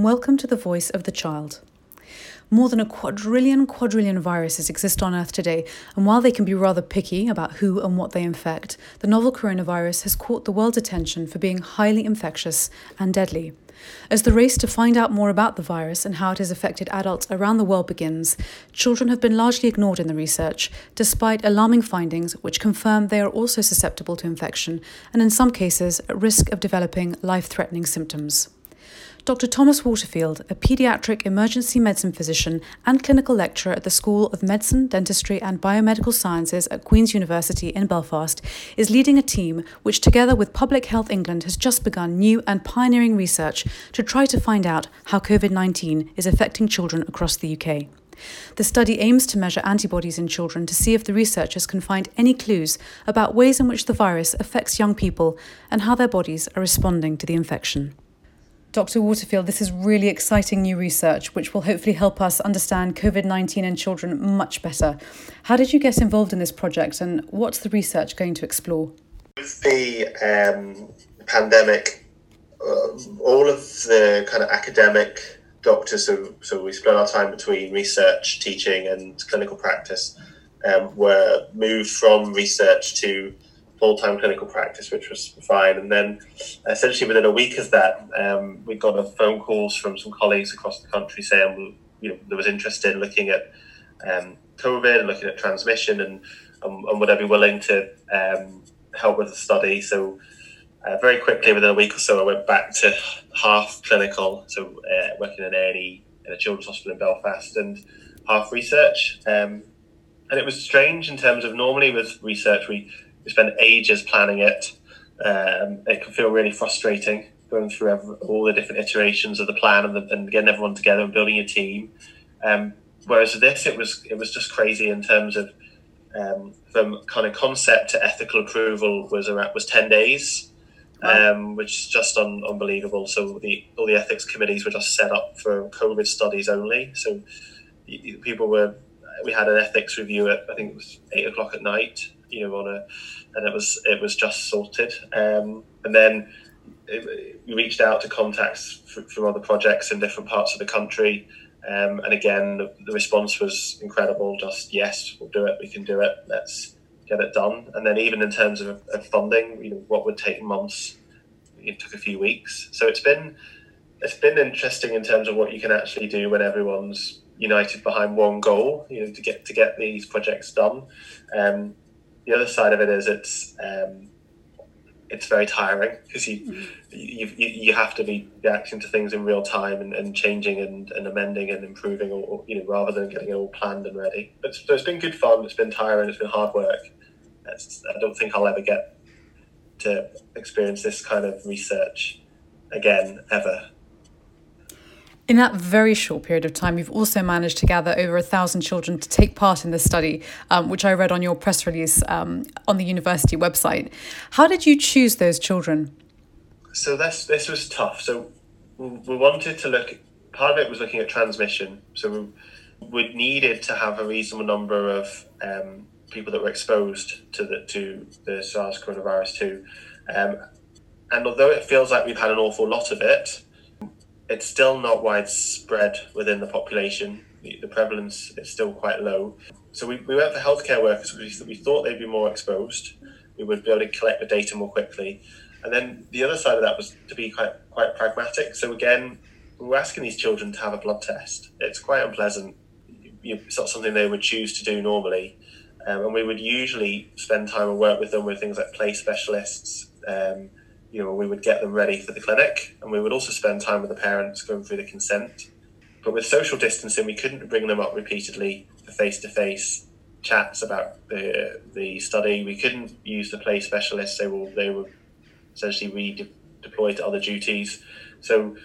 and welcome to the Voice of the Child. More than a quadrillion quadrillion viruses exist on Earth today, and while they can be rather picky about who and what they infect, the novel coronavirus has caught the world's attention for being highly infectious and deadly. As the race to find out more about the virus and how it has affected adults around the world begins, children have been largely ignored in the research, despite alarming findings which confirm they are also susceptible to infection and, in some cases, at risk of developing life threatening symptoms. Dr. Thomas Waterfield, a paediatric emergency medicine physician and clinical lecturer at the School of Medicine, Dentistry and Biomedical Sciences at Queen's University in Belfast, is leading a team which, together with Public Health England, has just begun new and pioneering research to try to find out how COVID 19 is affecting children across the UK. The study aims to measure antibodies in children to see if the researchers can find any clues about ways in which the virus affects young people and how their bodies are responding to the infection. Dr. Waterfield, this is really exciting new research which will hopefully help us understand COVID 19 in children much better. How did you get involved in this project and what's the research going to explore? With the um, pandemic, uh, all of the kind of academic doctors, so, so we split our time between research, teaching, and clinical practice, um, were moved from research to full time clinical practice, which was fine. And then essentially within a week of that, um, we got a phone calls from some colleagues across the country saying you know there was interest in looking at um, COVID and looking at transmission and, and, and would I be willing to um, help with the study. So uh, very quickly, within a week or so, I went back to half clinical, so uh, working in A&E in a children's hospital in Belfast, and half research. Um, and it was strange in terms of normally with research we we spend ages planning it. Um, it can feel really frustrating going through every, all the different iterations of the plan and, the, and, getting everyone together and building a team. Um, whereas this, it was it was just crazy in terms of um, from kind of concept to ethical approval was around was ten days, wow. um, which is just un, unbelievable. So the all the ethics committees were just set up for COVID studies only. So people were we had an ethics review at I think it was eight o'clock at night, you know, on a, and it was it was just sorted. Um, and then it, we reached out to contacts from other projects in different parts of the country. Um, and again, the, the, response was incredible. Just yes, we'll do it. We can do it. Let's get it done. And then even in terms of, of funding, you know, what would take months, it took a few weeks. So it's been it's been interesting in terms of what you can actually do when everyone's united behind one goal. You know, to get to get these projects done. Um, the other side of it is it's um, it's very tiring because you, mm-hmm. you, you you have to be reacting to things in real time and, and changing and, and amending and improving, or, or, you know, rather than getting it all planned and ready. But so it's been good fun. It's been tiring. It's been hard work. It's, I don't think I'll ever get to experience this kind of research again ever. In that very short period of time, you've also managed to gather over a thousand children to take part in this study, um, which I read on your press release um, on the university website. How did you choose those children? So this this was tough. So we wanted to look. Part of it was looking at transmission. So we, we needed to have a reasonable number of um, people that were exposed to the to the SARS coronavirus two. Um, and although it feels like we've had an awful lot of it, it's still not widespread within the population. The, the prevalence is still quite low. So we, we went for healthcare workers because we thought they'd be more exposed. We would be able to collect the data more quickly. And then the other side of that was to be quite quite pragmatic. So again, we were asking these children to have a blood test. It's quite unpleasant. It's not something they would choose to do normally. Um, and we would usually spend time and work with them with things like play specialists, um, you know, we would get them ready for the clinic and we would also spend time with the parents going through the consent. But with social distancing, we couldn't bring them up repeatedly for face to face chats about the the study. We couldn't use the play specialists; they will they were essentially redeployed to other duties. So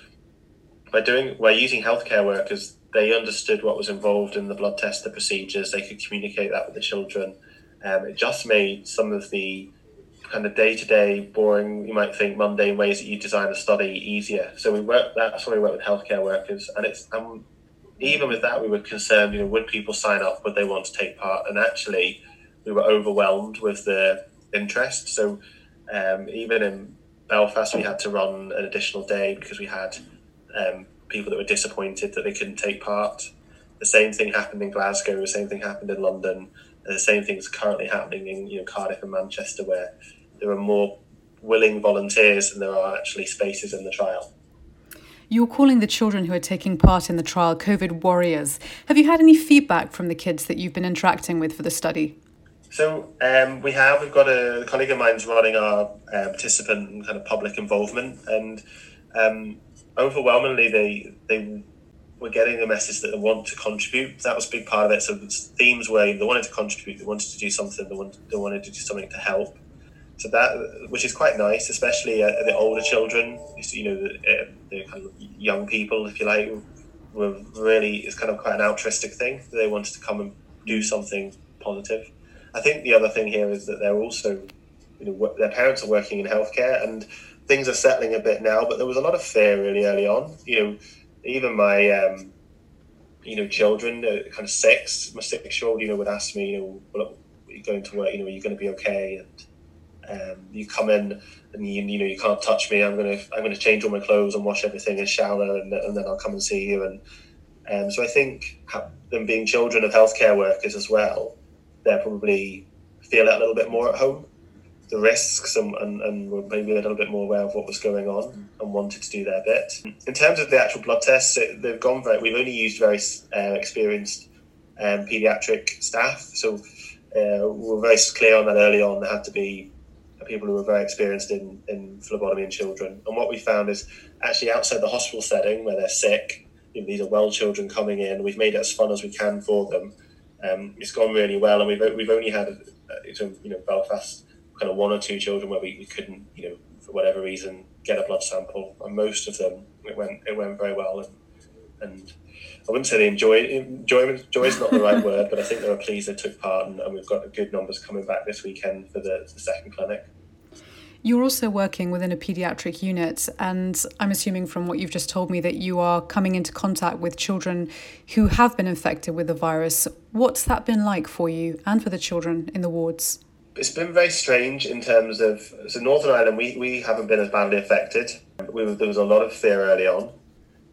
by doing by using healthcare workers, they understood what was involved in the blood test, the procedures. They could communicate that with the children. Um, it just made some of the kind of day to day, boring, you might think mundane ways that you design a study easier. So we work. That's why we work with healthcare workers, and it's um, even with that we were concerned. You know, would people sign up? Would they want to take part? And actually, we were overwhelmed with the interest. So um, even in Belfast, we had to run an additional day because we had um, people that were disappointed that they couldn't take part. The same thing happened in Glasgow. The same thing happened in London. And the same thing is currently happening in you know Cardiff and Manchester, where there are more willing volunteers than there are actually spaces in the trial. You're calling the children who are taking part in the trial COVID warriors. Have you had any feedback from the kids that you've been interacting with for the study? So um, we have. We've got a, a colleague of mine's running our uh, participant and kind of public involvement, and um, overwhelmingly they they were getting the message that they want to contribute. That was a big part of it. So themes were they wanted to contribute, they wanted to do something, they wanted, they wanted to do something to help. So that, which is quite nice, especially uh, the older children, you know, the, uh, the kind of young people, if you like, were really, it's kind of quite an altruistic thing. They wanted to come and do something positive. I think the other thing here is that they're also, you know, their parents are working in healthcare and things are settling a bit now, but there was a lot of fear really early on. You know, even my, um, you know, children, uh, kind of six, my six-year-old, you know, would ask me, you know, are you going to work? You know, are you going to be okay? And um, you come in and you, you know you can't touch me. I'm gonna I'm gonna change all my clothes and wash everything and shower and, and then I'll come and see you. And um, so I think them being children of healthcare workers as well, they're probably feel it a little bit more at home, the risks and, and, and were maybe a little bit more aware of what was going on and wanted to do their bit. In terms of the actual blood tests, they've gone very. We've only used very uh, experienced um, paediatric staff, so uh, we were very clear on that early on. There had to be people who were very experienced in, in phlebotomy in children. And what we found is actually outside the hospital setting where they're sick, you know, these are well children coming in, we've made it as fun as we can for them. Um, it's gone really well, and we've, we've only had, uh, you know, Belfast, kind of one or two children where we, we couldn't, you know, for whatever reason, get a blood sample. And most of them, it went, it went very well. And, and I wouldn't say they enjoyed enjoy joy is not the right word, but I think they were pleased they took part, and, and we've got good numbers coming back this weekend for the, the second clinic. You're also working within a paediatric unit, and I'm assuming from what you've just told me that you are coming into contact with children who have been infected with the virus. What's that been like for you and for the children in the wards? It's been very strange in terms of so Northern Ireland. We, we haven't been as badly affected. We, there was a lot of fear early on,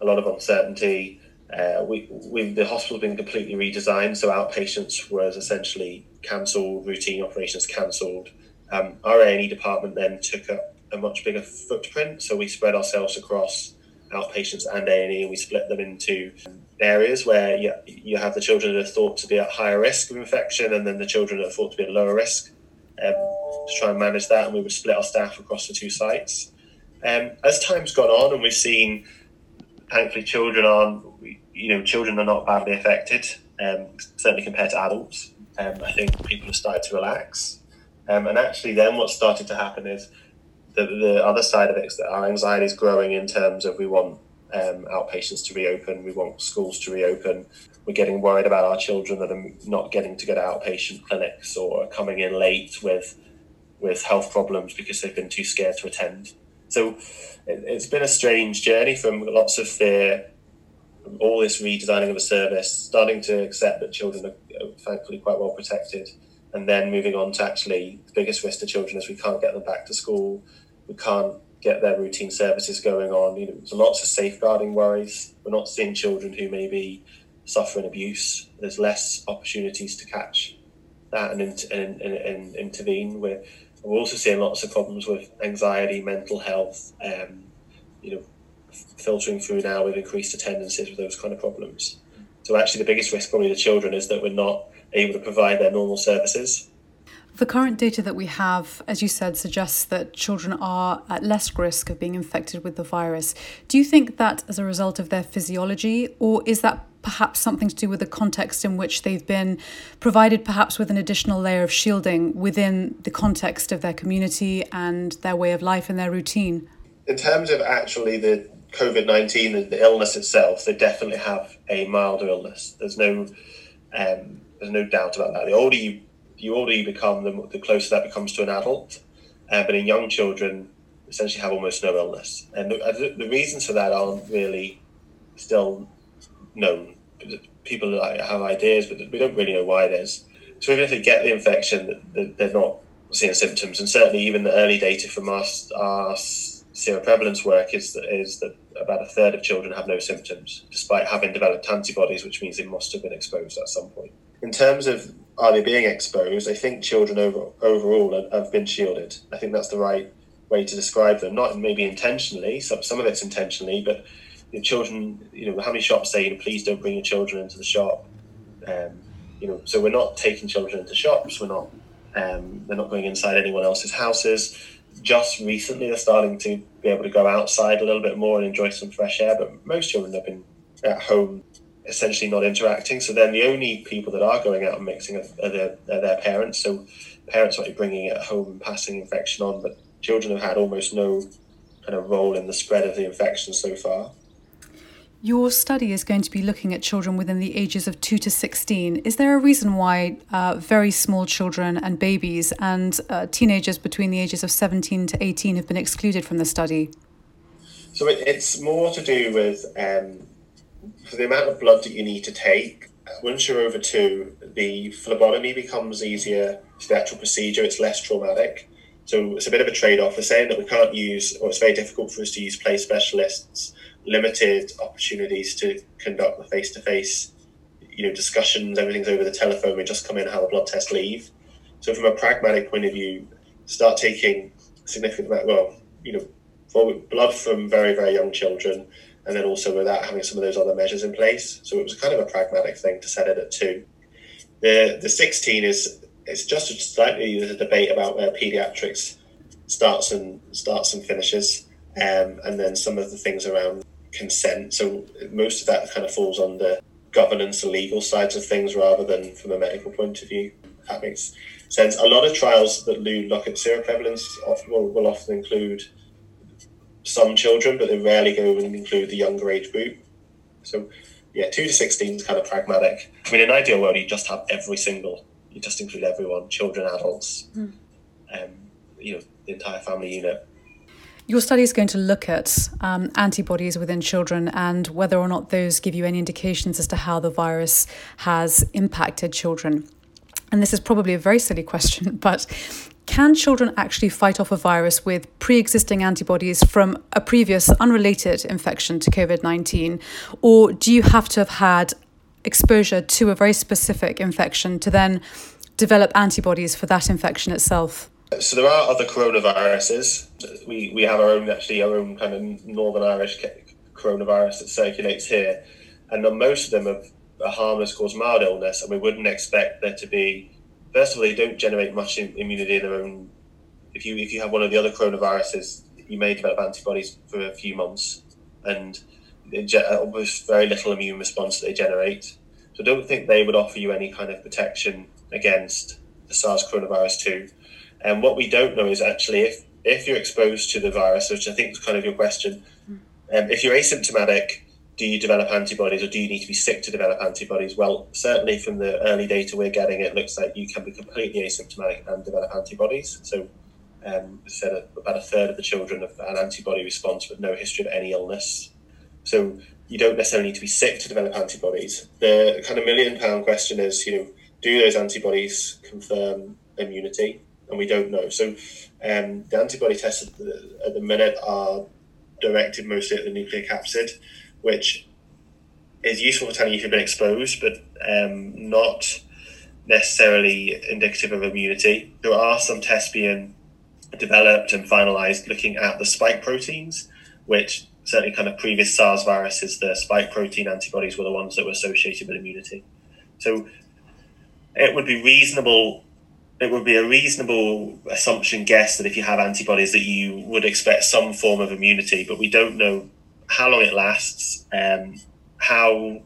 a lot of uncertainty. Uh, we, we the hospital's been completely redesigned, so outpatients was essentially cancelled, routine operations cancelled um, our A&E department then took up a much bigger footprint, so we spread ourselves across outpatients and A&E, and we split them into areas where you, you have the children that are thought to be at higher risk of infection, and then the children that are thought to be at lower risk. Um, to try and manage that, and we would split our staff across the two sites. Um, as time's gone on, and we've seen, thankfully, children are, you know, children are not badly affected, um, certainly compared to adults. Um, I think people have started to relax. Um, and actually, then what started to happen is the, the other side of it is that our anxiety is growing in terms of we want um, outpatients to reopen, we want schools to reopen. We're getting worried about our children that are not getting to go to outpatient clinics or are coming in late with with health problems because they've been too scared to attend. So it, it's been a strange journey from lots of fear, all this redesigning of a service, starting to accept that children are thankfully quite well protected and then moving on to actually the biggest risk to children is we can't get them back to school, we can't get their routine services going on. You know, there's lots of safeguarding worries. We're not seeing children who may be suffering abuse. There's less opportunities to catch that and, and, and, and intervene. We're, we're also seeing lots of problems with anxiety, mental health, um, you know, filtering through now with increased attendances with those kind of problems. So actually, the biggest risk probably to children is that we're not able to provide their normal services. The current data that we have, as you said, suggests that children are at less risk of being infected with the virus. Do you think that as a result of their physiology, or is that perhaps something to do with the context in which they've been provided, perhaps with an additional layer of shielding within the context of their community and their way of life and their routine? In terms of actually the COVID 19, and the illness itself, they definitely have a milder illness. There's no um, there's no doubt about that. The older you, the older you become, the, the closer that becomes to an adult. Uh, but in young children, essentially have almost no illness, and the, the reasons for that aren't really still known. People have ideas, but we don't really know why it is. So even if they get the infection, they're not seeing symptoms, and certainly even the early data from our, our seroprevalence work is that is that about a third of children have no symptoms, despite having developed antibodies, which means they must have been exposed at some point. In terms of are they being exposed, I think children over, overall have been shielded. I think that's the right way to describe them. Not maybe intentionally, some, some of it's intentionally, but the children, you know, how many shops say, you know, please don't bring your children into the shop. Um, you know, so we're not taking children into shops. We're not. Um, they're not going inside anyone else's houses. Just recently, they're starting to be able to go outside a little bit more and enjoy some fresh air. But most children have been at home, essentially not interacting. So then the only people that are going out and mixing are their, are their parents. So parents be bringing it home and passing infection on, but children have had almost no kind of role in the spread of the infection so far. Your study is going to be looking at children within the ages of 2 to 16. Is there a reason why uh, very small children and babies and uh, teenagers between the ages of 17 to 18 have been excluded from the study? So it, it's more to do with um, the amount of blood that you need to take. Once you're over two, the phlebotomy becomes easier. It's the actual procedure, it's less traumatic. So it's a bit of a trade off. We're saying that we can't use, or it's very difficult for us to use play specialists limited opportunities to conduct the face to face, you know, discussions. Everything's over the telephone. We just come in, have a blood test, leave. So from a pragmatic point of view, start taking significant amount, well, you know, blood from very very young children, and then also without having some of those other measures in place. So it was kind of a pragmatic thing to set it at two. The the sixteen is it's just a slightly there's a debate about where pediatrics starts and starts and finishes. Um, and then some of the things around consent. So most of that kind of falls under governance and legal sides of things rather than from a medical point of view. That makes sense. A lot of trials that look at seroprevalence often will, will often include some children, but they rarely go and include the younger age group. So yeah, two to sixteen is kind of pragmatic. I mean, in an ideal world, you just have every single, you just include everyone, children, adults, mm. um, you know, the entire family unit. Your study is going to look at um, antibodies within children and whether or not those give you any indications as to how the virus has impacted children. And this is probably a very silly question, but can children actually fight off a virus with pre existing antibodies from a previous unrelated infection to COVID 19? Or do you have to have had exposure to a very specific infection to then develop antibodies for that infection itself? So there are other coronaviruses. We we have our own actually our own kind of Northern Irish coronavirus that circulates here, and most of them are, harmless, cause mild illness, and we wouldn't expect there to be. First of all, they don't generate much immunity in their own. If you if you have one of the other coronaviruses, you may develop antibodies for a few months, and almost very little immune response that they generate. So I don't think they would offer you any kind of protection against the SARS coronavirus two and what we don't know is actually if, if you're exposed to the virus, which I think was kind of your question, um, if you're asymptomatic, do you develop antibodies or do you need to be sick to develop antibodies? Well, certainly from the early data we're getting, it looks like you can be completely asymptomatic and develop antibodies. So, um, said about a third of the children have an antibody response with no history of any illness. So, you don't necessarily need to be sick to develop antibodies. The kind of million pound question is, you know, do those antibodies confirm immunity? And we don't know. So um, the antibody tests at the, at the, minute are directed mostly at the nucleocapsid, which is useful for telling you if you've been exposed, but um, not necessarily indicative of immunity. There are some tests being developed and finalized looking at the spike proteins, which certainly kind of previous SARS viruses, the spike protein antibodies were the ones that were associated with immunity. So it would be reasonable it would be a reasonable assumption guess that if you have antibodies that you would expect some form of immunity, but we don't know how long it lasts, um, how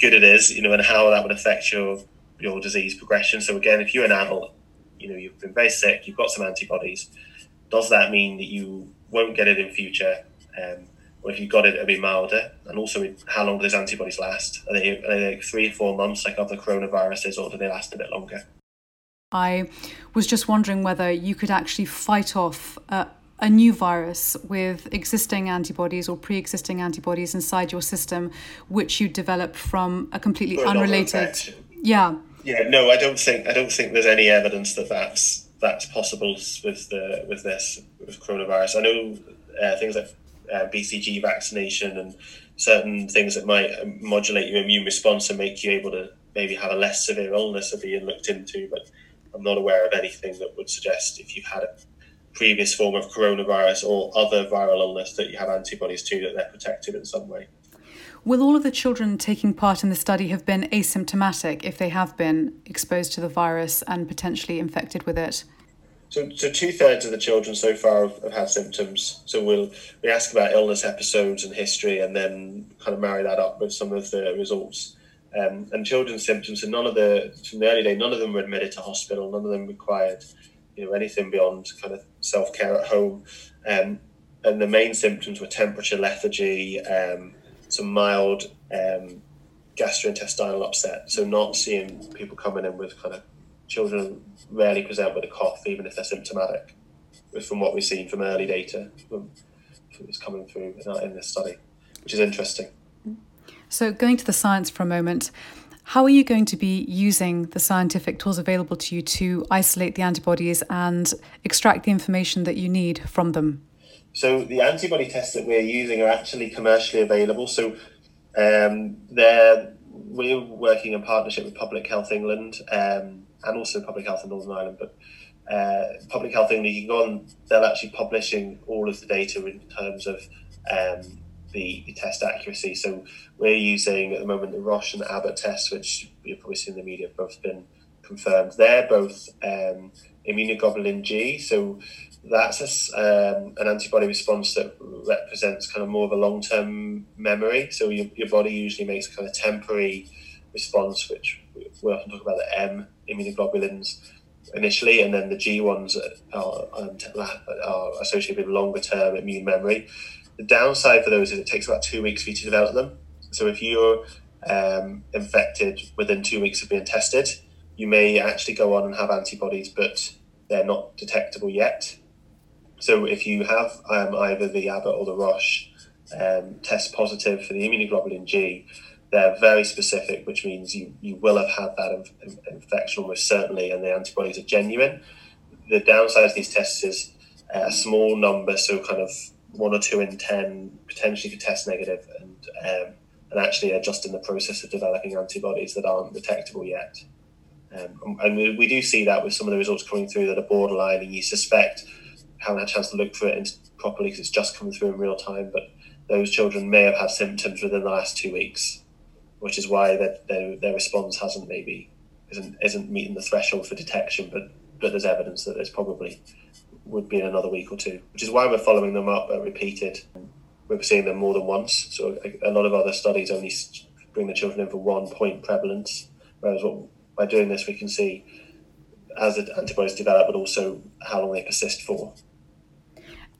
good it is, you know, and how that would affect your your disease progression. So again, if you're an adult, you know, you've been very sick, you've got some antibodies. Does that mean that you won't get it in future? Um, or if you've got it, it'll be milder. And also, how long do those antibodies last? Are they, are they like three, or four months like other coronaviruses, or do they last a bit longer? I was just wondering whether you could actually fight off a, a new virus with existing antibodies or pre existing antibodies inside your system, which you develop from a completely unrelated. Yeah. Yeah, no, I don't think I don't think there's any evidence that that's that's possible with the with this with coronavirus. I know uh, things like uh, BCG vaccination and certain things that might modulate your immune response and make you able to maybe have a less severe illness are being looked into. But I'm not aware of anything that would suggest if you've had a previous form of coronavirus or other viral illness that you have antibodies to that they're protected in some way. Will all of the children taking part in the study have been asymptomatic if they have been exposed to the virus and potentially infected with it? So, so two thirds of the children so far have, have, had symptoms. So we'll we ask about illness episodes and history, and then kind of marry that up with some of the results. Um, and children's symptoms, and none of the from the early day, none of them were admitted to hospital. None of them required, you know, anything beyond kind of self care at home. Um, and the main symptoms were temperature, lethargy, um, some mild um, gastrointestinal upset. So not seeing people coming in with kind of children rarely present with a cough, even if they're symptomatic, from what we've seen from early data that's coming through in this study, which is interesting. So, going to the science for a moment, how are you going to be using the scientific tools available to you to isolate the antibodies and extract the information that you need from them? So, the antibody tests that we're using are actually commercially available. So, um, they're, we're working in partnership with Public Health England. Um, and also Public Health in Northern Ireland. But uh, Public Health England, you can go on, they're actually publishing all of the data in terms of um, the, the, test accuracy. So we're using at the moment the Roche and the Abbott tests, which you've probably seen in the media, have both been confirmed. They're both um, immunoglobulin G. So that's a, um, an antibody response that represents kind of more of a long term memory. So your, your body usually makes kind of temporary response, which we often talk about the M immunoglobulins initially, and then the G ones are, um, are associated with longer term immune memory. The downside for those is it takes about two weeks for you to develop them. So if you're um, infected within two weeks of being tested, you may actually go on and have antibodies, but they're not detectable yet. So if you have um, either the Abbott or the Roche um, test positive for the immunoglobulin G, they're very specific, which means you, you will have had that inf- infection almost certainly, and the antibodies are genuine. The downside of these tests is a small number, so kind of one or two in ten potentially could test negative, and um, and actually are just in the process of developing antibodies that aren't detectable yet. Um, and we, we do see that with some of the results coming through that are borderline, and you suspect haven't had a chance to look for it properly because it's just coming through in real time, but those children may have had symptoms within the last two weeks which is why their, their, their response hasn't maybe isn't isn't meeting the threshold for detection. But but there's evidence that it's probably would be in another week or two, which is why we're following them up at repeated. We're seeing them more than once. So a, a lot of other studies only bring the children in for one point prevalence, whereas what, by doing this we can see as the antibodies develop, but also how long they persist for.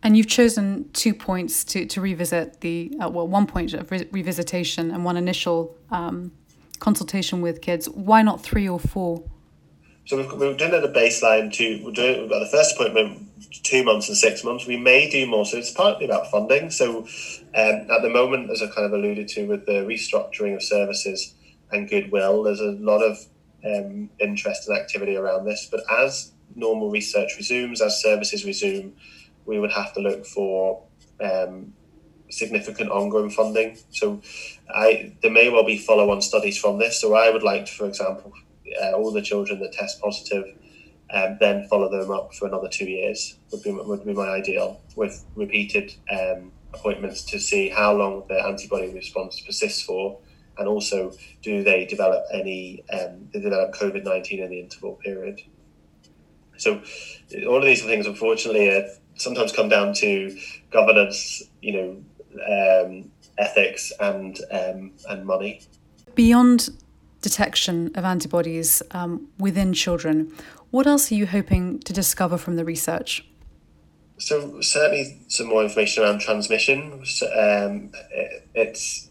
And you've chosen two points to, to revisit the, uh, well, one point of re- revisitation and one initial um, consultation with kids. Why not three or four? So we've, we're doing it at a baseline to, we're doing, we've got the first appointment two months and six months. We may do more. So it's partly about funding. So um, at the moment, as I kind of alluded to with the restructuring of services and goodwill, there's a lot of um, interest and activity around this. But as normal research resumes, as services resume, we would have to look for um, significant ongoing funding. So I there may well be follow on studies from this. So I would like to, for example, uh, all the children that test positive, um, then follow them up for another two years would be would be my ideal with repeated um, appointments to see how long the antibody response persists for. And also, do they develop any? Um, they develop COVID nineteen in the interval period. So, all of these things, unfortunately, are sometimes come down to governance, you know, um, ethics and um, and money. Beyond detection of antibodies um, within children, what else are you hoping to discover from the research? So certainly some more information around transmission. Um, it, it's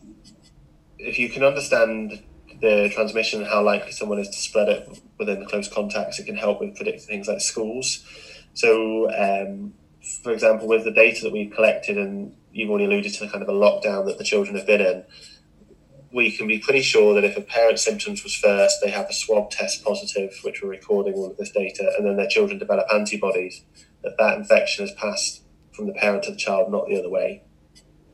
if you can understand the transmission and how likely someone is to spread it within close contacts, it can help with predicting things like schools. So um, for example, with the data that we've collected, and you've already alluded to the kind of a lockdown that the children have been in, we can be pretty sure that if a parent's symptoms was first, they have a swab test positive, which we're recording all of this data, and then their children develop antibodies, that that infection has passed from the parent to the child, not the other way,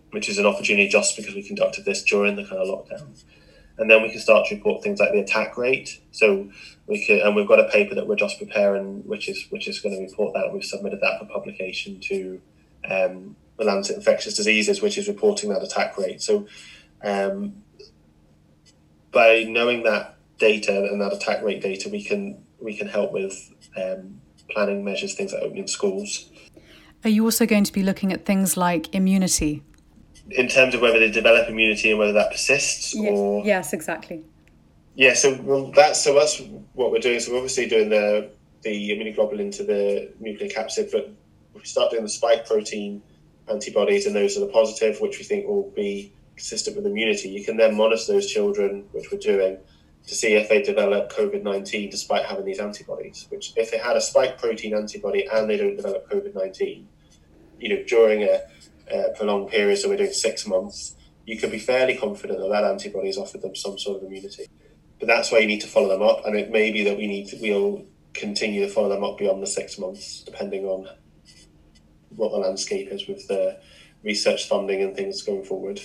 which is an opportunity just because we conducted this during the kind of lockdown. And then we can start to report things like the attack rate. So we can, and we've got a paper that we're just preparing, which is which is going to report that. We've submitted that for publication to um, the Lancet Infectious Diseases, which is reporting that attack rate. So um, by knowing that data and that attack rate data, we can we can help with um, planning measures, things like opening schools. Are you also going to be looking at things like immunity? In terms of whether they develop immunity and whether that persists, yes. or yes, exactly. Yeah, so well, that's so that's what we're doing. So we're obviously doing the the immunoglobulin to the nucleocapsid, but we start doing the spike protein antibodies, and those are the positive, which we think will be consistent with immunity. You can then monitor those children, which we're doing, to see if they develop COVID 19 despite having these antibodies. Which, if they had a spike protein antibody and they don't develop COVID 19, you know, during a, a, prolonged period, so we're doing six months, you can be fairly confident that that antibody has offered them some sort of immunity. But that's why you need to follow them up, and it may be that we need to, we'll continue to follow them up beyond the six months, depending on what the landscape is with the research funding and things going forward.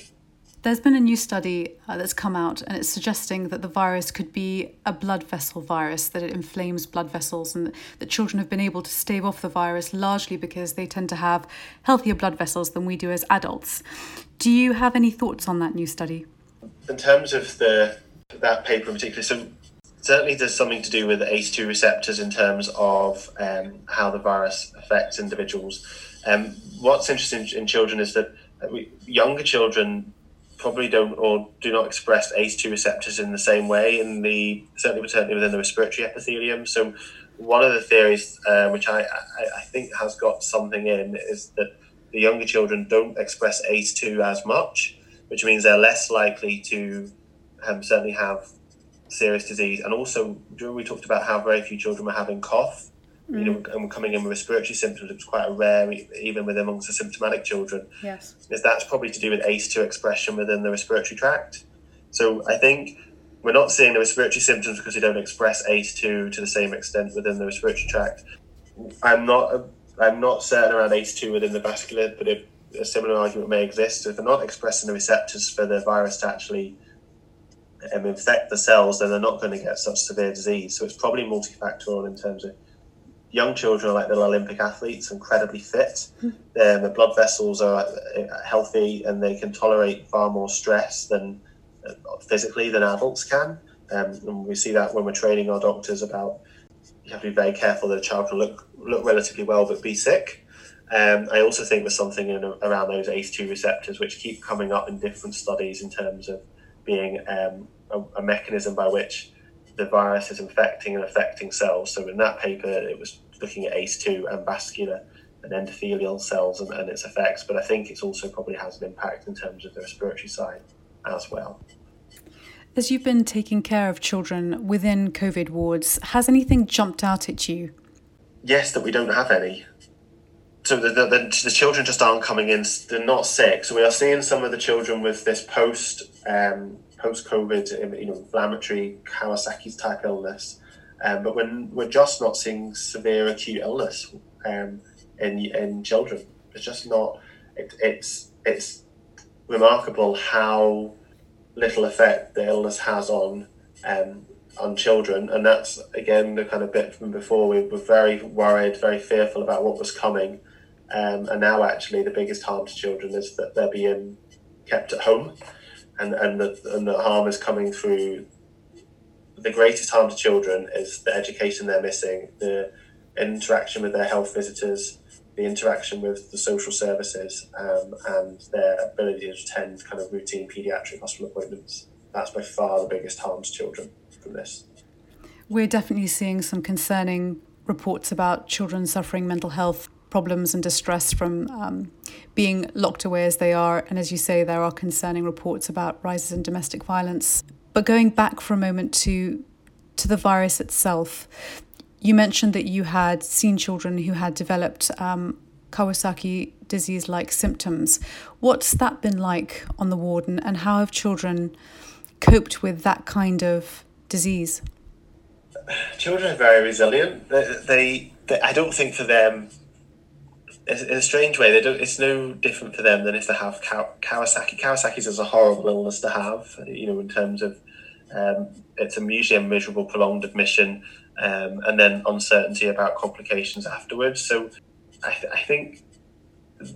There's been a new study uh, that's come out and it's suggesting that the virus could be a blood vessel virus, that it inflames blood vessels, and that children have been able to stave off the virus largely because they tend to have healthier blood vessels than we do as adults. Do you have any thoughts on that new study? In terms of the that paper in particular, so certainly there's something to do with the ACE2 receptors in terms of um, how the virus affects individuals. Um, what's interesting in children is that we, younger children probably don't or do not express ACE2 receptors in the same way in the certainly certainly within the respiratory epithelium. So one of the theories uh, which I, I, I, think has got something in is that the younger children don't express ACE2 as much, which means they're less likely to um, certainly have serious disease. And also, we talked about how very few children were having cough you know, mm. and coming in with respiratory symptoms, it was quite a rare, even with amongst the symptomatic children. Yes. Is that's probably to do with ACE2 expression within the respiratory tract. So I think we're not seeing the respiratory symptoms because they don't express ACE2 to the same extent within the respiratory tract. I'm not, I'm not certain around ACE2 within the vascular, but if a similar argument may exist. So if they're not expressing the receptors for the virus to actually um, infect the cells, then they're not going to get such severe disease. So it's probably multifactorial in terms of young children are like little Olympic athletes, incredibly fit. Um, the blood vessels are uh, healthy and they can tolerate far more stress than uh, physically than adults can. Um, and we see that when we're training our doctors about you have to be very careful that a child can look look relatively well but be sick. Um, I also think there's something in, around those ACE2 receptors which keep coming up in different studies in terms of being um, a, a mechanism by which the virus is infecting and affecting cells. So in that paper, it was looking at ACE2 and vascular and endothelial cells and, and its effects, but I think it also probably has an impact in terms of the respiratory side as well. As you've been taking care of children within COVID wards, has anything jumped out at you? Yes, that we don't have any. So the, the, the, the children just aren't coming in, they're not sick. So we are seeing some of the children with this post um, post COVID, you know, inflammatory Kawasaki's type illness. Um, but when we're just not seeing severe acute illness um, in in children, it's just not. It, it's it's remarkable how little effect the illness has on um, on children, and that's again the kind of bit from before. We were very worried, very fearful about what was coming, um, and now actually the biggest harm to children is that they're being kept at home and and the, and the harm is coming through the greatest harm to children is the education they're missing, the interaction with their health visitors, the interaction with the social services, um, and their ability to attend kind of routine paediatric hospital appointments. That's by far the biggest harm to children from this. We're definitely seeing some concerning reports about children suffering mental health problems and distress from um, being locked away as they are. And as you say, there are concerning reports about rises in domestic violence. But going back for a moment to to the virus itself, you mentioned that you had seen children who had developed um, Kawasaki disease like symptoms. What's that been like on the ward, and, and how have children coped with that kind of disease? Children are very resilient. They, they, they I don't think for them in a strange way, they don't. It's no different for them than if they have Kawasaki. Kawasaki's is a horrible illness to have. You know, in terms of um, it's a usually a miserable, prolonged admission, um, and then uncertainty about complications afterwards. So, I, th- I think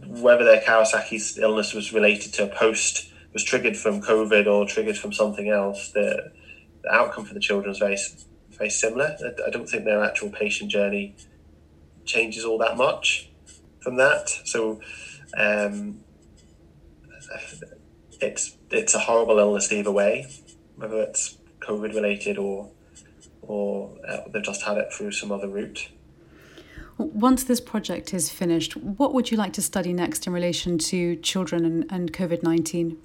whether their Kawasaki's illness was related to a post was triggered from COVID or triggered from something else, the, the outcome for the children is very very similar. I, I don't think their actual patient journey changes all that much from that. So um, it's it's a horrible illness either way, whether it's COVID related or or uh, they've just had it through some other route. Once this project is finished, what would you like to study next in relation to children and, and COVID 19?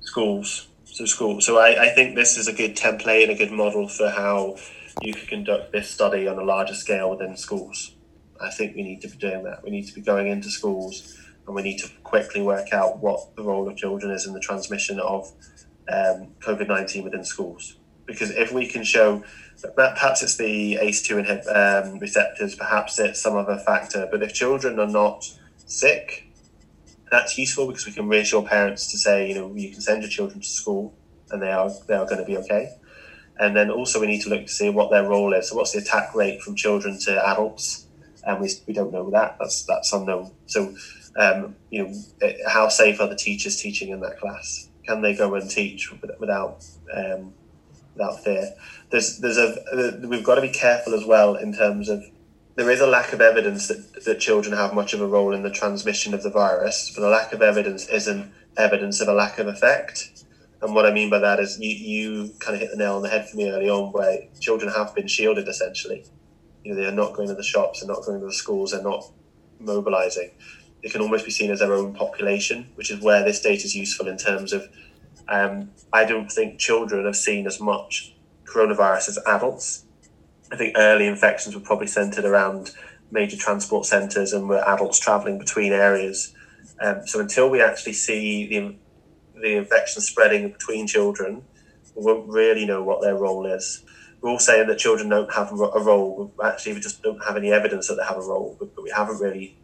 Schools. So, schools. So, I, I think this is a good template and a good model for how you could conduct this study on a larger scale within schools. I think we need to be doing that. We need to be going into schools and we need to quickly work out what the role of children is in the transmission of um, COVID 19 within schools. Because if we can show that perhaps it's the ACE2 inhib- um, receptors, perhaps it's some other factor, but if children are not sick, that's useful because we can reassure parents to say, you know, you can send your children to school and they are they are going to be okay. And then also we need to look to see what their role is. So what's the attack rate from children to adults? And we, we don't know that. That's that's unknown. So, um, you know, eh, how safe are the teachers teaching in that class? Can they go and teach without um, without fear? There's there's a we've got to be careful as well in terms of there is a lack of evidence that, that children have much of a role in the transmission of the virus, but the lack of evidence isn't evidence of a lack of effect. And what I mean by that is you, you kind of hit the nail on the head for me early on, where children have been shielded essentially you know, they are not going to the shops, they're not going to the schools, they're not mobilizing. They can almost be seen as their own population, which is where this data is useful in terms of. Um, I don't think children have seen as much coronavirus as adults. I think early infections were probably centered around major transport centres and were adults travelling between areas. Um, so until we actually see the the infection spreading between children, we won't really know what their role is we're all saying that children don't have a role. Actually, we just don't have any evidence that they have a role, but, we haven't really,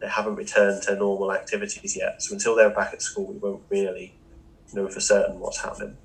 they haven't returned to normal activities yet. So until they're back at school, we won't really know for certain what's happening.